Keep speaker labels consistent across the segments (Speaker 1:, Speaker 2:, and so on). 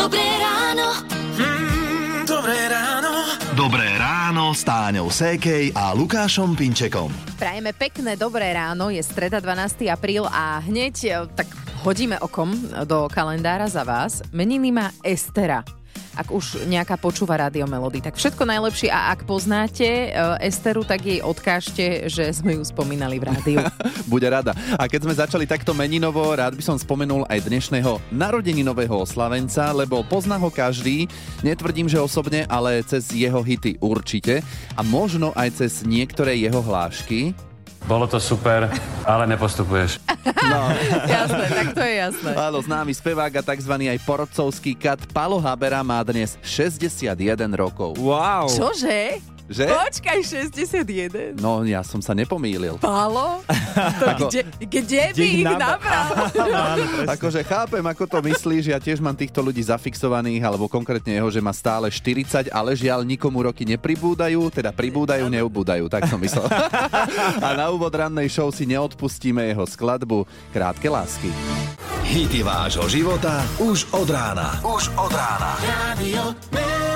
Speaker 1: Dobré ráno.
Speaker 2: Mm, dobré ráno.
Speaker 3: Dobré ráno s Táňou Sékej a Lukášom Pinčekom.
Speaker 4: Prajeme pekné dobré ráno, je streda 12. apríl a hneď e, tak hodíme okom do kalendára za vás. Meniny má Estera ak už nejaká počúva rádio Melody. Tak všetko najlepšie a ak poznáte uh, Esteru, tak jej odkážte, že sme ju spomínali v rádiu.
Speaker 5: Bude rada. A keď sme začali takto meninovo, rád by som spomenul aj dnešného narodeninového oslavenca, lebo pozná ho každý. Netvrdím, že osobne, ale cez jeho hity určite. A možno aj cez niektoré jeho hlášky.
Speaker 6: Bolo to super, ale nepostupuješ.
Speaker 5: No,
Speaker 4: jasné, tak to je jasné.
Speaker 5: áno, známy spevák a tzv. aj porodcovský kat Palo Habera má dnes 61 rokov.
Speaker 7: Wow.
Speaker 4: Čože?
Speaker 5: Že?
Speaker 4: Počkaj, 61.
Speaker 5: No, ja som sa nepomýlil.
Speaker 4: Pálo? To kde, kde by ich nabral?
Speaker 5: Akože chápem, ako to myslíš, ja tiež mám týchto ľudí zafixovaných, alebo konkrétne jeho, že má stále 40, ale žiaľ nikomu roky nepribúdajú, teda pribúdajú, neubúdajú, tak som myslel. A na úvod rannej show si neodpustíme jeho skladbu Krátke lásky.
Speaker 3: Hity vášho života už od rána. Už od rána.
Speaker 2: Radio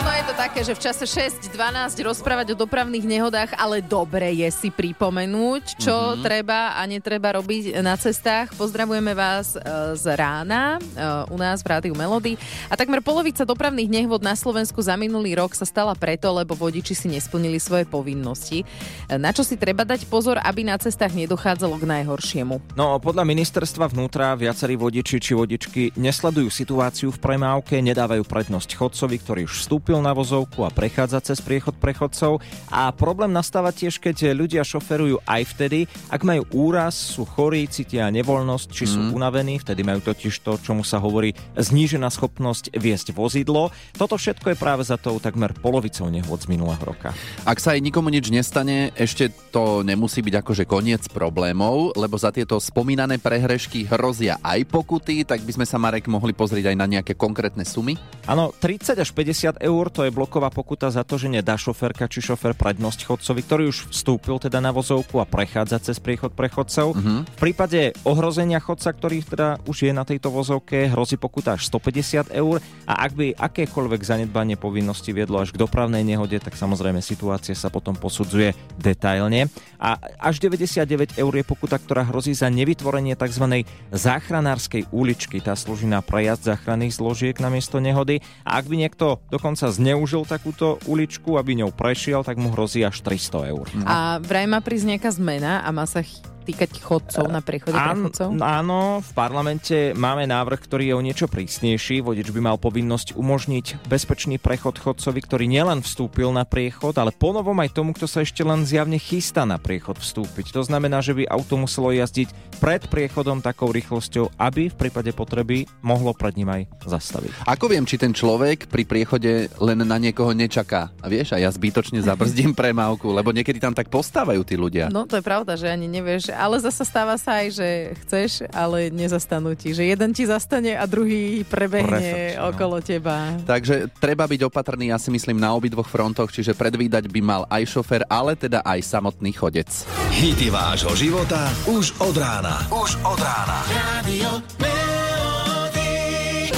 Speaker 4: Ono je to také, že v čase 6.12 rozprávať o dopravných nehodách, ale dobre je si pripomenúť, čo
Speaker 5: Mhm.
Speaker 4: mm-hmm. treba a netreba robiť na cestách. Pozdravujeme vás e, z rána e, u nás v Rádiu Melody. A takmer polovica dopravných nehôd na Slovensku za minulý rok sa stala preto, lebo vodiči si nesplnili svoje povinnosti. E, Na čo si treba dať pozor, aby na cestách nedochádzalo k najhoršiemu?
Speaker 7: No, podľa ministerstva vnútra viacerí vodiči či vodičky nesledujú situáciu v premávke, nedávajú prednosť chodcovi, ktorý už vstúpil na vozovku a prechádza cez priechod prechodcov. A problém nastáva tiež, keď ľudia šoferujú aj vtedy, ak majú úraz, sú chorí, cítia nevoľnosť, či sú unavení, vtedy majú totiž to, čomu sa hovorí znížená schopnosť viesť vozidlo. Toto všetko je práve za tou takmer polovicou nehôd z minulého roka.
Speaker 5: Ak sa aj nikomu nič nestane, ešte to nemusí byť akože koniec problémov, lebo za tieto spomínané prehrešky hrozia aj pokuty, tak by sme sa, Marek, mohli pozrieť aj na nejaké konkrétne sumy.
Speaker 7: Áno, 30 až 50 eur to je bloková pokuta za to, že nedá šoférka či šofér prednosť chodcovi, ktorý už vstúpil teda na vozovku a prechádza cez priechod prechodcov. V prípade ohrozenia chodca, ktorý teda už je na tejto vozovke, hrozí pokuta až 150 eur a ak by akékoľvek zanedbanie povinnosti viedlo až k dopravnej nehode, tak samozrejme situácia sa potom posudzuje detailne. A až 99 eur je pokuta, ktorá hrozí za nevytvorenie tzv. záchranárskej uličky. Tá slúži na prejazd záchranných zložiek na miesto nehody. A ak by niekto dokonca zneužil takúto uličku, aby ňou prešiel, tak mu hrozí až 300 eur.
Speaker 4: A vraj má prísť nejaká zmena a má sa týkať chodcov na priechode
Speaker 7: Án-
Speaker 4: prechodcov?
Speaker 7: áno, v parlamente máme návrh, ktorý je o niečo prísnejší. Vodič by mal povinnosť umožniť bezpečný prechod chodcovi, ktorý nielen vstúpil na priechod, ale ponovom aj tomu, kto sa ešte len zjavne chystá na priechod vstúpiť. To znamená, že by auto muselo jazdiť pred priechodom takou rýchlosťou, aby v prípade potreby mohlo pred ním aj zastaviť.
Speaker 5: Ako viem, či ten človek pri priechode len na niekoho nečaká? A vieš, a ja zbytočne zabrzdím premávku, lebo niekedy tam tak postávajú tí ľudia.
Speaker 4: No to je pravda, že ani nevieš, ale zasa stáva sa aj, že chceš, ale nezastanú ti. Že jeden ti zastane a druhý prebehne
Speaker 7: Prefrč, no.
Speaker 4: okolo teba.
Speaker 5: Takže treba byť opatrný, ja si myslím, na obidvoch frontoch, čiže predvídať by mal aj šofer, ale teda aj samotný chodec.
Speaker 3: Hity vášho života už od rána. Už od rána.
Speaker 2: Radio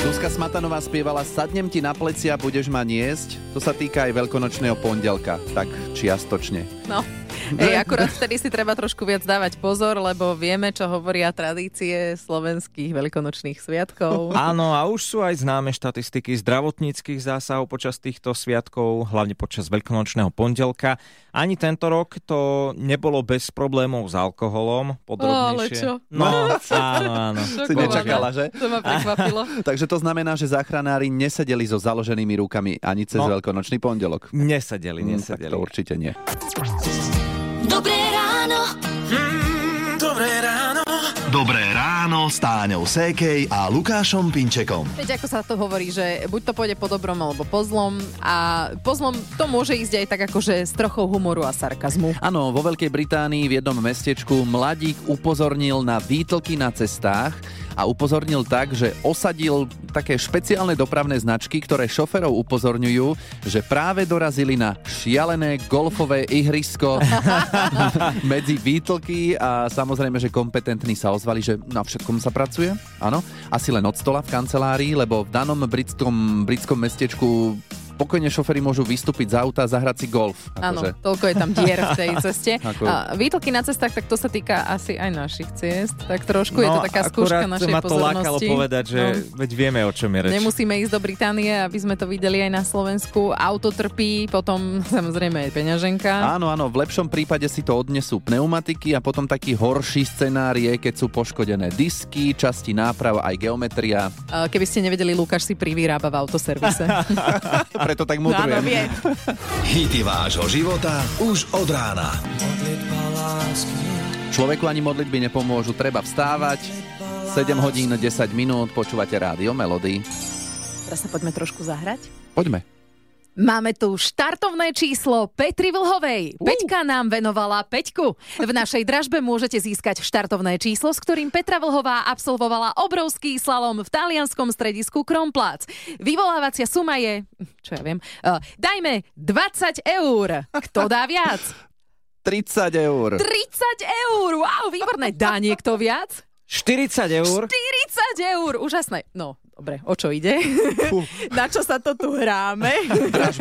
Speaker 5: Zuzka Smatanová spievala Sadnem ti na plecia, budeš ma niesť. To sa týka aj veľkonočného pondelka, tak čiastočne.
Speaker 4: No. Ej, akurát vtedy si treba trošku viac dávať pozor, lebo vieme, čo hovoria tradície slovenských veľkonočných sviatkov.
Speaker 7: Áno, a už sú aj známe štatistiky zdravotníckých zásahov počas týchto sviatkov, hlavne počas veľkonočného pondelka. Ani tento rok to nebolo bez problémov s alkoholom. Podrobnejšie.
Speaker 4: Ale čo?
Speaker 7: No, áno, áno.
Speaker 5: Si nečakala, že?
Speaker 4: To ma prekvapilo.
Speaker 5: Takže to znamená, že záchranári nesedeli so založenými rukami ani cez
Speaker 7: No.
Speaker 5: veľkonočný pondelok.
Speaker 7: Nesedeli,
Speaker 5: Mm, tak
Speaker 7: nesedeli.
Speaker 5: to určite nie.
Speaker 1: Dobré ráno.
Speaker 2: Mm, dobré ráno.
Speaker 3: Dobré ráno s Táňou Sékej a Lukášom Pinčekom.
Speaker 4: Veď ako sa to hovorí, že buď to pôjde po dobrom alebo po zlom a po zlom to môže ísť aj tak akože s trochou humoru a sarkazmu.
Speaker 5: Áno, vo Veľkej Británii v jednom mestečku mladík upozornil na výtlky na cestách a upozornil tak, že osadil také špeciálne dopravné značky, ktoré šoferov upozorňujú, že práve dorazili na šialené golfové ihrisko medzi výtlky a samozrejme, že kompetentní sa ozvali, že na všetkom sa pracuje. Áno, asi len od stola v kancelárii, lebo v danom britskom, britskom mestečku pokojne šoféry môžu vystúpiť z auta a zahrať si golf.
Speaker 4: Áno,
Speaker 5: Akože.
Speaker 4: toľko je tam dier v tej ceste.
Speaker 5: Ako-
Speaker 4: A výtlky na cestách, tak to sa týka asi aj našich ciest. Tak trošku je to taká skúška našej
Speaker 7: ma to lákalo
Speaker 4: pozornosti.
Speaker 7: povedať, že
Speaker 4: No.
Speaker 7: veď vieme, o čom je reč.
Speaker 4: Nemusíme ísť do Británie, aby sme to videli aj na Slovensku. Auto trpí, potom samozrejme aj peňaženka.
Speaker 5: Áno, áno, v lepšom prípade si to odnesú pneumatiky a potom taký horší scenár je, keď sú poškodené disky, časti náprav, aj geometria.
Speaker 4: Keby ste nevedeli, Lukáš si privyrába v autoservise.
Speaker 5: Preto tak
Speaker 4: Áno,
Speaker 5: mudrujem.
Speaker 4: vie.
Speaker 3: Hity vášho života už od rána.
Speaker 5: Človeku ani modlitby nepomôžu, treba vstávať. 7 hodín 10 minút, počúvate rádio Melody.
Speaker 4: Teraz sa poďme trošku zahrať.
Speaker 5: Poďme.
Speaker 4: Máme tu štartovné číslo Petri Vlhovej. Peťka nám venovala Peťku. V našej dražbe môžete získať štartovné číslo, s ktorým Petra Vlhová absolvovala obrovský slalom v talianskom stredisku Kromplac. Vyvolávacia suma je, čo ja viem, uh, dajme 20 eur. Kto dá viac?
Speaker 5: 30 eur.
Speaker 4: 30 eur! Wow, výborné. Dá niekto viac?
Speaker 7: 40 eur?
Speaker 4: 40 eur! Úžasné. No, dobre, o čo ide? Na čo sa to tu hráme?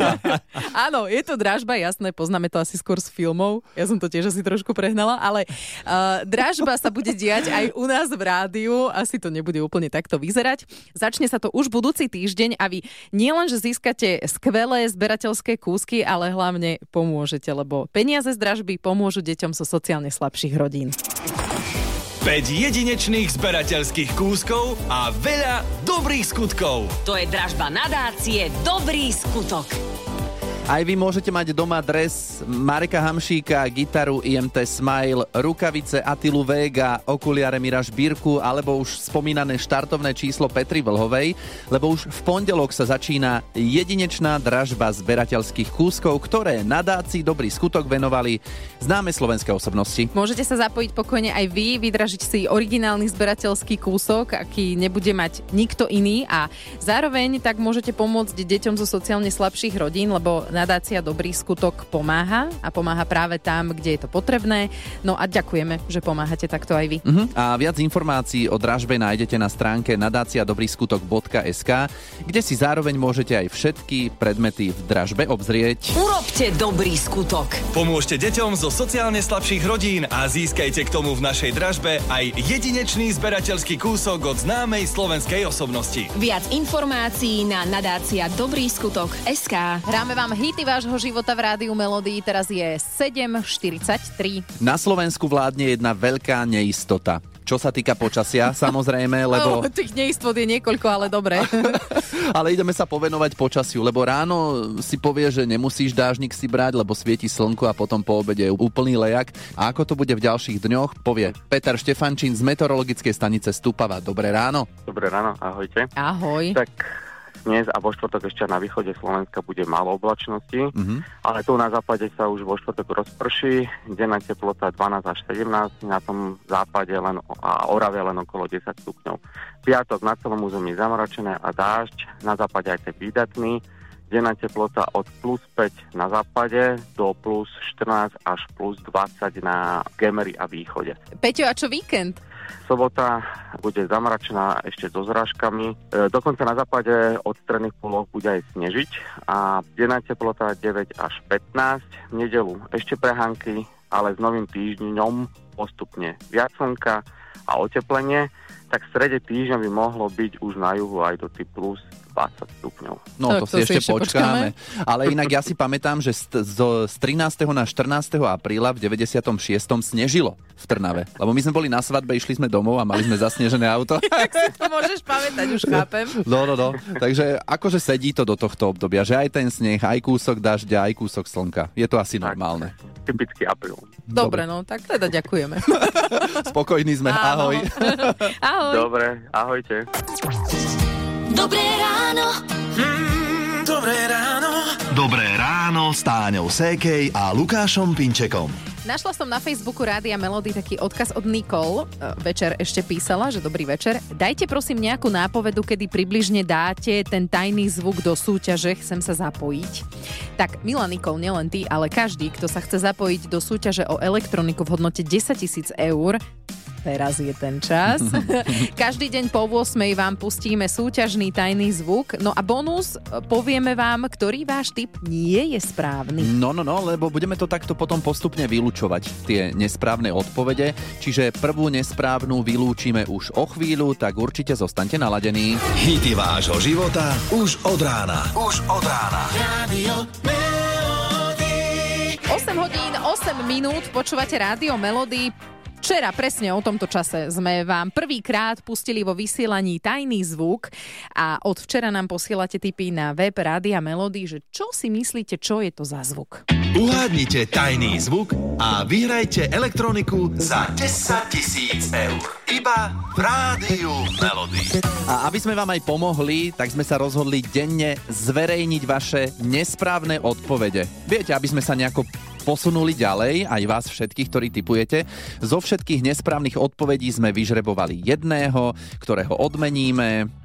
Speaker 4: Áno, je to dražba, jasné, poznáme to asi skôr z filmov. Ja som to tiež asi trošku prehnala, ale uh, dražba sa bude diať aj u nás v rádiu. Asi to nebude úplne takto vyzerať. Začne sa to už budúci týždeň a vy nielenže získate skvelé zberateľské kúsky, ale hlavne pomôžete, lebo peniaze z dražby pomôžu deťom zo sociálne slabších rodín.
Speaker 2: 5 jedinečných zberateľských kúskov a veľa dobrých skutkov.
Speaker 8: To je dražba nadácie Dobrý skutok.
Speaker 5: Aj vy môžete mať doma dres Mareka Hamšíka, gitaru IMT Smile, rukavice Atilu Vega, okuliare Miraž Birku alebo už spomínané štartovné číslo Petri Vlhovej, lebo už v pondelok sa začína jedinečná dražba zberateľských kúskov, ktoré nadácii Dobrý skutok venovali známe slovenské osobnosti.
Speaker 4: Môžete sa zapojiť pokojne aj vy, vydražiť si originálny zberateľský kúsok, aký nebude mať nikto iný a zároveň tak môžete pomôcť deťom zo sociálne slabších rodín, lebo nadácia Dobrý skutok pomáha a pomáha práve tam, kde je to potrebné. No a ďakujeme, že pomáhate takto aj vy.
Speaker 5: Uh-huh. A viac informácií o dražbe nájdete na stránke nadáciadobrýskutok.sk, kde si zároveň môžete aj všetky predmety v dražbe obzrieť.
Speaker 8: Urobte dobrý skutok.
Speaker 2: Pomôžte deťom zo sociálne slabších rodín a získajte k tomu v našej dražbe aj jedinečný zberateľský kúsok od známej slovenskej osobnosti.
Speaker 9: Viac informácií na nadácia Dobrý skutok SK.
Speaker 4: Hráme vám hity vášho života v rádiu Melodii, teraz je 7.43.
Speaker 5: Na Slovensku vládne jedna veľká neistota. Čo sa týka počasia, samozrejme, lebo...
Speaker 4: Oh, tých neistot je niekoľko, ale dobre.
Speaker 5: Ale ideme sa povenovať počasiu, lebo ráno si povie, že nemusíš dážnik si brať, lebo svieti slnko a potom po obede je úplný lejak. A ako to bude v ďalších dňoch, povie Peter Štefančín z meteorologickej stanice Stupava. Dobré ráno.
Speaker 10: Dobré ráno, ahojte.
Speaker 4: Ahoj.
Speaker 10: Tak dnes a vo štvrtok ešte na východe Slovenska bude málo oblačnosti,
Speaker 5: Mhm.
Speaker 10: ale tu na západe sa už vo štvrtok rozprší, denná teplota 12 až 17, na tom západe len a Orave len okolo 10 stupňov. Piatok na celom území zamračené a dážď, na západe aj tak výdatný, denná teplota od plus 5 na západe do plus 14 až plus 20 na Gemery a východe.
Speaker 4: Peťo, a čo víkend?
Speaker 10: Sobota bude zamračená ešte so zrážkami. E, dokonca na západe od stredných poloh bude aj snežiť a denná teplota 9 až 15. V nedelu ešte prehánky, ale s novým týždňom postupne viac slnka a oteplenie, tak v strede týždňa by mohlo byť už na juhu aj do tých plus 20 stupňov.
Speaker 5: No,
Speaker 4: Tak
Speaker 5: to,
Speaker 4: to
Speaker 5: si
Speaker 4: si
Speaker 5: ešte
Speaker 4: ešte
Speaker 5: počkáme. Ale inak ja si pamätám, že z, zo, z 13. na 14. apríla v 96. snežilo v Trnave. Lebo my sme boli na svadbe, išli sme domov a mali sme zasnežené auto.
Speaker 4: To môžeš pamätať, už chápem.
Speaker 5: No, no, no. Takže akože sedí to do tohto obdobia, že aj ten sneh, aj kúsok dažďa, aj kúsok slnka. Je to asi normálne.
Speaker 10: Typický apríl.
Speaker 4: Dobre, no, tak teda ďakujeme.
Speaker 5: Spokojní sme.
Speaker 4: Áno.
Speaker 5: Ahoj.
Speaker 4: Ahoj.
Speaker 10: Dobre, ahojte.
Speaker 1: Dobré ráno.
Speaker 2: Mm, dobré ráno.
Speaker 3: Dobré ráno s Táňou Sékej a Lukášom Pinčekom.
Speaker 4: Našla som na Facebooku Rádia Melody taký odkaz od Nikol. E, Večer ešte písala, že dobrý večer. Dajte prosím nejakú nápovedu, kedy približne dáte ten tajný zvuk do súťaže, chcem sa zapojiť. Tak, milá Nikol, nielen ty, ale každý, kto sa chce zapojiť do súťaže o elektroniku v hodnote 10 tisíc eur, teraz je ten čas. Každý deň po 8 vám pustíme súťažný tajný zvuk. No a bonus, povieme vám, ktorý váš typ nie je správny.
Speaker 5: No, no, no, lebo budeme to takto potom postupne vylúčovať, tie nesprávne odpovede. Čiže prvú nesprávnu vylúčime už o chvíľu, tak určite zostaňte naladení.
Speaker 3: Hity vášho života už od rána. Už od rána.
Speaker 4: 8 hodín, 8 minút, počúvate Rádio Melody. Včera presne o tomto čase sme vám prvýkrát pustili vo vysielaní tajný zvuk a od včera nám posielate tipy na web Rádia Melody, že čo si myslíte, čo je to za zvuk.
Speaker 3: Uhádnite tajný zvuk a vyhrajte elektroniku za 10 tisíc eur. Iba v Rádiu Melody.
Speaker 5: A aby sme vám aj pomohli, tak sme sa rozhodli denne zverejniť vaše nesprávne odpovede. Viete, aby sme sa nejako posunuli ďalej, aj vás všetkých, ktorí typujete. Zo všetkých nesprávnych odpovedí sme vyžrebovali jedného, ktorého odmeníme.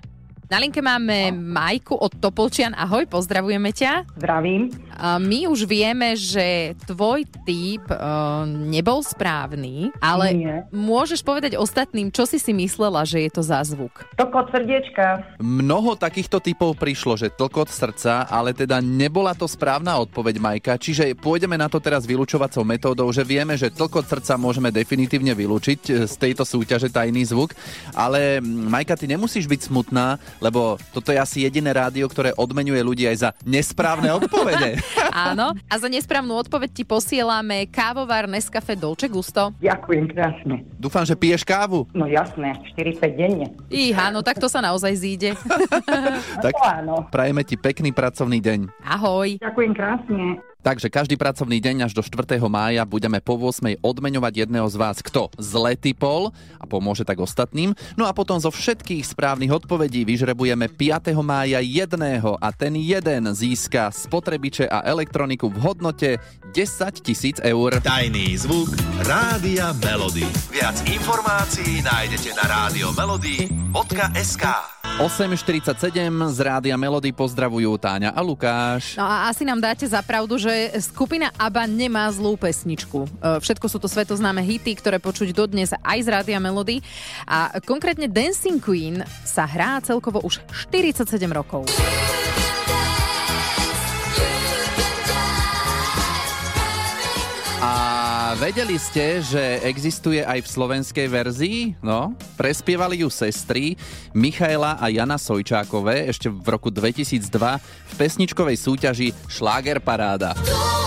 Speaker 4: Na linke máme Majku od Topolčian. Ahoj, pozdravujeme ťa.
Speaker 11: Zdravím.
Speaker 4: My už vieme, že tvoj typ uh, nebol správny, ale
Speaker 11: Nie.
Speaker 4: môžeš povedať ostatným, čo si si myslela, že je to za zvuk.
Speaker 11: Toko srdiečka.
Speaker 5: Mnoho takýchto typov prišlo, že tlkot srdca, ale teda nebola to správna odpoveď Majka, čiže pôjdeme na to teraz vylúčovacou metódou, že vieme, že tlkot srdca môžeme definitívne vylúčiť e, z tejto súťaže tajný zvuk, ale mm, Majka, ty nemusíš byť smutná, lebo toto je asi jediné rádio, ktoré odmenuje ľudí aj za nesprávne odpovede.
Speaker 4: Áno. A za nesprávnu odpoveď ti posielame kávovar Nescafe Dolce Gusto.
Speaker 11: Ďakujem krásne.
Speaker 5: Dúfam, že piješ kávu.
Speaker 11: No jasné, 4-5 denne.
Speaker 4: Íha, no tak to sa naozaj zíde.
Speaker 5: Tak
Speaker 11: To áno.
Speaker 5: prajeme ti pekný pracovný deň.
Speaker 4: Ahoj.
Speaker 11: Ďakujem krásne.
Speaker 5: Takže každý pracovný deň až do 4. mája budeme po 8. odmeňovať jedného z vás, kto zle typol a pomôže tak ostatným. No a potom zo všetkých správnych odpovedí vyžrebujeme 5. mája jedného a ten jeden získa spotrebiče a elektroniku v hodnote 10 tisíc eur.
Speaker 3: Tajný zvuk Rádia Melody. Viac informácií nájdete na radiomelody.sk
Speaker 5: 8.47 z Rádia Melody pozdravujú Táňa a Lukáš.
Speaker 4: No a asi nám dáte za pravdu, že skupina ABBA nemá zlú pesničku. E, Všetko sú to svetoznáme hity, ktoré počuť dodnes aj z Rádia Melody. A konkrétne Dancing Queen sa hrá celkovo už 47 rokov.
Speaker 5: Vedeli ste, že existuje aj v slovenskej verzii? No, prespievali ju sestry Michaela a Jana Sojčákové ešte v roku 2002 v pesničkovej súťaži Šláger Paráda.
Speaker 1: Túžim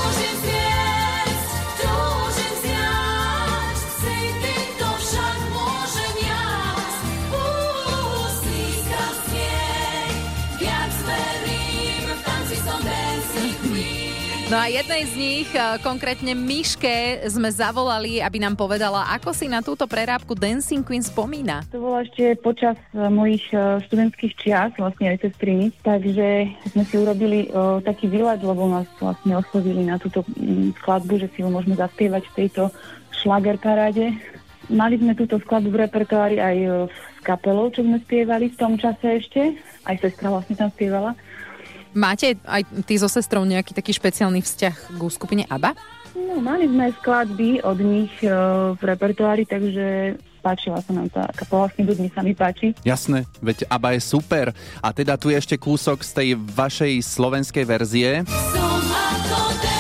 Speaker 4: No a jednej z nich, e, konkrétne Miške, sme zavolali, aby nám povedala, ako si na túto prerábku Dancing Queen spomína.
Speaker 12: To bolo ešte počas e, mojich e, študentských čias, vlastne aj cez Trinis, takže sme si urobili o, taký výlet, lebo nás vlastne oslovili na túto mm, skladbu, že si ju môžeme zaspievať v tejto šlager paráde. Mali sme túto skladbu v repertoári aj s kapelou, čo sme spievali v tom čase ešte. Aj sestra vlastne tam spievala.
Speaker 4: Máte aj ty so sestrou nejaký taký špeciálny vzťah k skupine ABBA?
Speaker 12: No, mali sme skladby od nich e, v repertoári, takže páčila sa nám tá kapela, vlastne mi sa mi páči.
Speaker 5: Jasné, veď ABBA je super. A teda tu je ešte kúsok z tej vašej slovenskej verzie.
Speaker 1: Som ako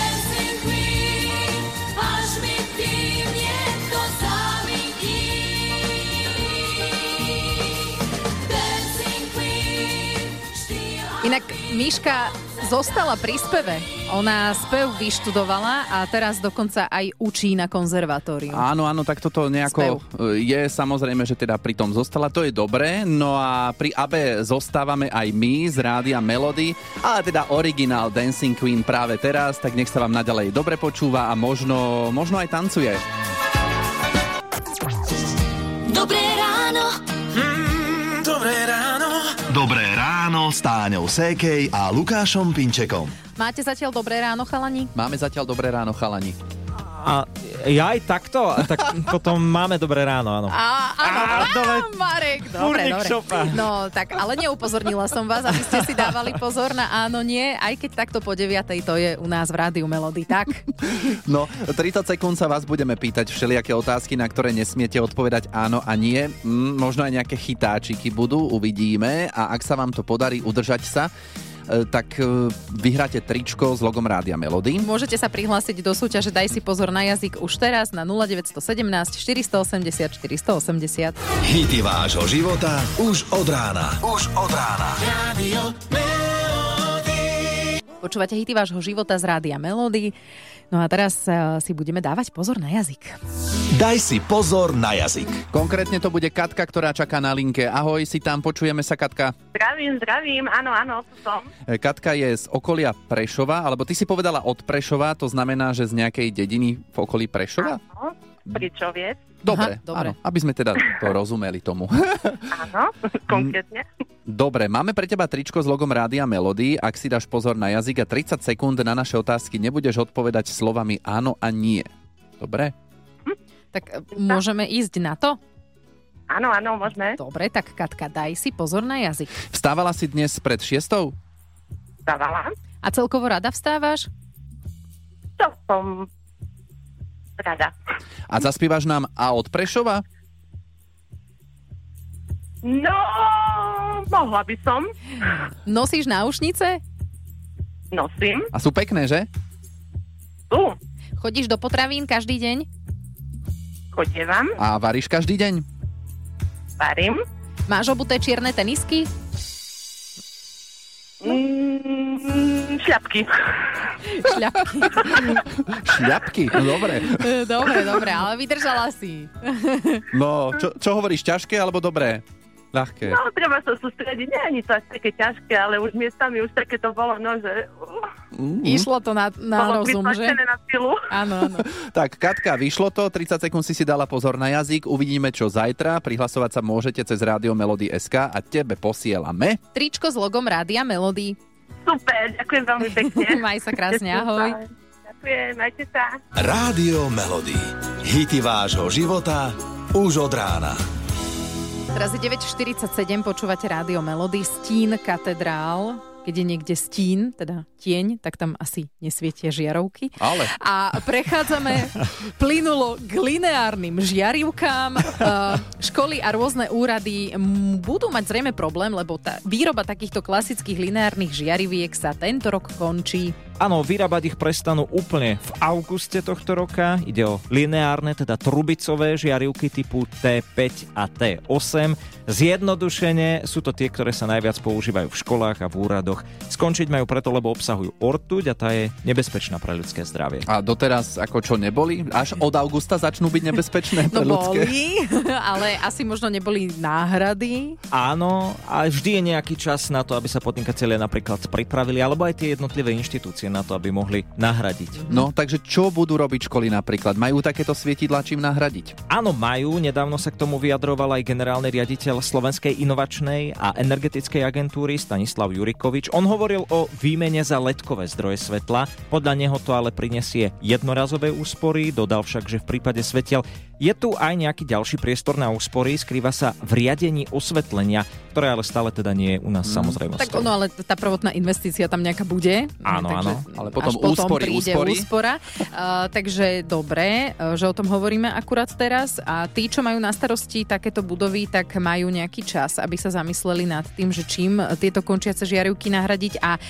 Speaker 4: Inak Miška zostala pri speve. Ona spev vyštudovala a teraz dokonca aj učí na konzervatóriu.
Speaker 5: Áno, áno, tak toto nejako e, je samozrejme, že teda pri tom zostala, to je dobré. No a pri AB zostávame aj my z Rádia Melody, ale teda originál Dancing Queen práve teraz, tak nech sa vám naďalej dobre počúva a možno, možno aj tancuje.
Speaker 1: Dobré ráno.
Speaker 3: Dobré ráno. Dobré ráno ráno s Táňou Sékej a Lukášom Pinčekom.
Speaker 4: Máte zatiaľ dobré ráno, chalani?
Speaker 5: Máme zatiaľ dobré ráno, chalani.
Speaker 7: A ja aj takto? Tak potom máme dobré ráno, áno.
Speaker 4: Á, áno,
Speaker 7: Á, dole.
Speaker 4: Marek, dobre, dobre.
Speaker 7: šopa.
Speaker 4: No, tak, ale neupozornila som vás, aby ste si dávali pozor na áno, nie, aj keď takto po 9. to je u nás v Rádiu Melody, tak?
Speaker 5: No, 30 sekúnd sa vás budeme pýtať všelijaké otázky, na ktoré nesmiete odpovedať áno a nie. Mm, možno aj nejaké chytáčiky budú, uvidíme. A ak sa vám to podarí udržať sa, tak e, vyhráte tričko s logom Rádia Melody.
Speaker 4: Môžete sa prihlásiť do súťaže Daj si pozor na jazyk už teraz na 0917 480 480.
Speaker 3: Hity vášho života už od rána. Už od rána.
Speaker 4: Počúvate hity vášho života z Rádia Melody. No a teraz eh, si budeme dávať pozor na jazyk.
Speaker 3: Daj si pozor na jazyk.
Speaker 5: Konkrétne to bude Katka, ktorá čaká na linke. Ahoj, si tam, počujeme sa, Katka.
Speaker 13: Zdravím, zdravím, áno, áno, tu som.
Speaker 5: E, Katka je z okolia Prešova, alebo ty si povedala od Prešova, to znamená, že z nejakej dediny v okolí Prešova?
Speaker 13: No, Pričoviec.
Speaker 5: Dobre,
Speaker 4: Aha, dobre.
Speaker 5: áno, aby sme teda to rozumeli tomu.
Speaker 13: Áno, konkrétne.
Speaker 5: Dobre, máme pre teba tričko s logom Rádia Melody. Ak si dáš pozor na jazyk a 30 sekúnd na naše otázky nebudeš odpovedať slovami áno a nie. Dobre?
Speaker 4: Tak eh, môžeme ísť na to?
Speaker 13: Áno, áno, môžeme.
Speaker 4: Dobre, tak Katka, daj si pozor na jazyk.
Speaker 5: Vstávala si dnes pred šiestou?
Speaker 13: Stávala.
Speaker 4: A celkovo rada vstávaš?
Speaker 13: To som rada.
Speaker 5: A zaspívaš nám A od Prešova?
Speaker 13: No, mohla by som.
Speaker 4: Nosíš náušnice?
Speaker 13: Nosím.
Speaker 5: A sú pekné, že?
Speaker 13: Tu,
Speaker 4: Chodíš do potravín každý deň?
Speaker 13: chodievam,
Speaker 5: A varíš každý deň?
Speaker 13: varím.
Speaker 4: Máš obuté čierne tenisky?
Speaker 13: Mm, šľapky.
Speaker 4: Šľapky.
Speaker 5: Šľapky? No dobre.
Speaker 4: Dobre, dobre, ale vydržala si.
Speaker 5: No, čo, čo hovoríš, ťažké alebo dobré? Ľahké.
Speaker 13: No, treba sa sústrediť. Nie je ani to až také ťažké, ale už miestami už také to bolo, no, že
Speaker 5: Mm.
Speaker 4: Išlo to na, na
Speaker 13: bolo
Speaker 4: rozum, že?
Speaker 13: na silu.
Speaker 4: Áno, áno.
Speaker 5: Tak, Katka, vyšlo to, 30 sekúnd si si dala pozor na jazyk, uvidíme čo zajtra, prihlasovať sa môžete cez Rádio Melody SK a tebe posielame.
Speaker 4: Tričko s logom Rádia Melody.
Speaker 13: Super, ďakujem veľmi pekne.
Speaker 4: Maj sa krásne, ahoj.
Speaker 13: Ďakujem, majte sa.
Speaker 3: Rádio Melody. Hity vášho života už od rána.
Speaker 4: Teraz je 9.47, počúvate Rádio Melody, Stín katedrál. Keď je niekde stín, teda tieň, tak tam asi nesvietia žiarovky.
Speaker 5: Ale.
Speaker 4: A prechádzame plynulo k lineárnym žiarivkám. Školy a rôzne úrady budú mať zrejme problém, lebo tá výroba takýchto klasických lineárnych žiariviek sa tento rok končí.
Speaker 7: Áno, vyrábať ich prestanú úplne v auguste tohto roka. Ide o lineárne, teda trubicové žiarivky typu T5 a T8. Zjednodušene sú to tie, ktoré sa najviac používajú v školách a v úradoch. Skončiť majú preto, lebo obsahujú ortuť a tá je nebezpečná pre ľudské zdravie.
Speaker 5: A doteraz ako čo neboli? Až od augusta začnú byť nebezpečné pre
Speaker 4: No
Speaker 5: ľudské?
Speaker 4: boli, ale asi možno neboli náhrady.
Speaker 7: Áno, a vždy je nejaký čas na to, aby sa podnikatelia napríklad pripravili, alebo aj tie jednotlivé inštitúcie na to, aby mohli nahradiť.
Speaker 5: No, takže čo budú robiť školy napríklad? Majú takéto svietidlá čím nahradiť?
Speaker 7: Áno, majú. Nedávno sa k tomu vyjadroval aj generálny riaditeľ Slovenskej inovačnej a energetickej agentúry Stanislav Jurikovič. On hovoril o výmene za letkové zdroje svetla. Podľa neho to ale prinesie jednorazové úspory. Dodal však, že v prípade svetiel je tu aj nejaký ďalší priestor na úspory. Skrýva sa v riadení osvetlenia, ktoré ale stále teda nie je u nás mm. samozrejme.
Speaker 4: Tak ono, ale tá prvotná investícia tam nejaká bude.
Speaker 7: Áno,
Speaker 4: Takže
Speaker 7: áno.
Speaker 5: Ale potom
Speaker 4: až potom
Speaker 5: úspory,
Speaker 4: príde
Speaker 5: úspory.
Speaker 4: úspora. Uh, takže dobre, uh, že o tom hovoríme akurát teraz. A tí, čo majú na starosti takéto budovy, tak majú nejaký čas, aby sa zamysleli nad tým, že čím tieto končiace žiarivky nahradiť a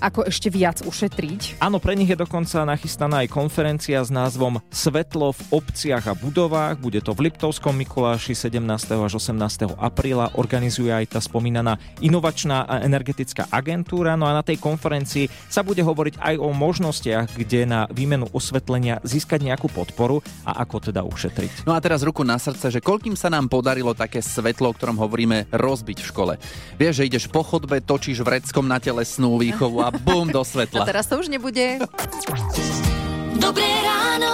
Speaker 4: ako ešte viac ušetriť.
Speaker 7: Áno, pre nich je dokonca nachystaná aj konferencia s názvom Svetlo v obciach a budovách. Bude to v Liptovskom Mikuláši 17. až 18. apríla. Organizuje aj tá spomínaná inovačná a energetická agentúra. No a na tej konferencii sa bude hovoriť aj o možnostiach, kde na výmenu osvetlenia získať nejakú podporu a ako teda ušetriť.
Speaker 5: No a teraz ruku na srdce, že koľkým sa nám podarilo také svetlo, o ktorom hovoríme, rozbiť v škole. Vieš, že ideš po chodbe, točíš vreckom na telesnú výchovu a bum do
Speaker 4: A
Speaker 5: svetla.
Speaker 4: teraz to už nebude.
Speaker 1: Dobré ráno.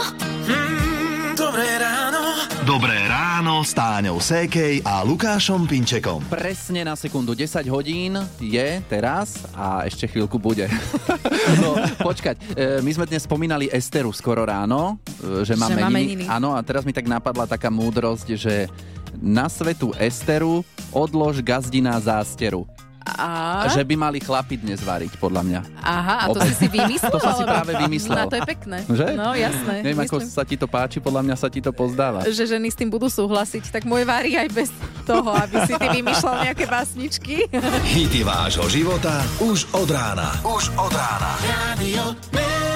Speaker 3: Dobré ráno. Dobré ráno s Táňou Sékej a Lukášom Pinčekom.
Speaker 5: Presne na sekundu 10 hodín je teraz a ešte chvíľku bude. no, počkať, e, my sme dnes spomínali Esteru skoro ráno, e, že má
Speaker 4: Že má
Speaker 5: meniny. Áno, a teraz mi tak napadla taká múdrosť, že na svetu Esteru odlož gazdina zásteru.
Speaker 4: A...
Speaker 5: Že by mali chlapi dnes variť, podľa mňa.
Speaker 4: Aha, a to si si vymyslel?
Speaker 5: To som si práve vymyslel.
Speaker 4: No, to je pekné.
Speaker 5: Že?
Speaker 4: No, jasné.
Speaker 5: Neviem, ako
Speaker 4: Myslím,
Speaker 5: sa ti to páči, podľa mňa sa ti to pozdáva.
Speaker 4: že ženy s tým budú súhlasiť, tak môj vári aj bez toho, aby si ty vymýšľal nejaké básničky.
Speaker 3: Hity vášho života už od rána. Už od rána.
Speaker 1: Radio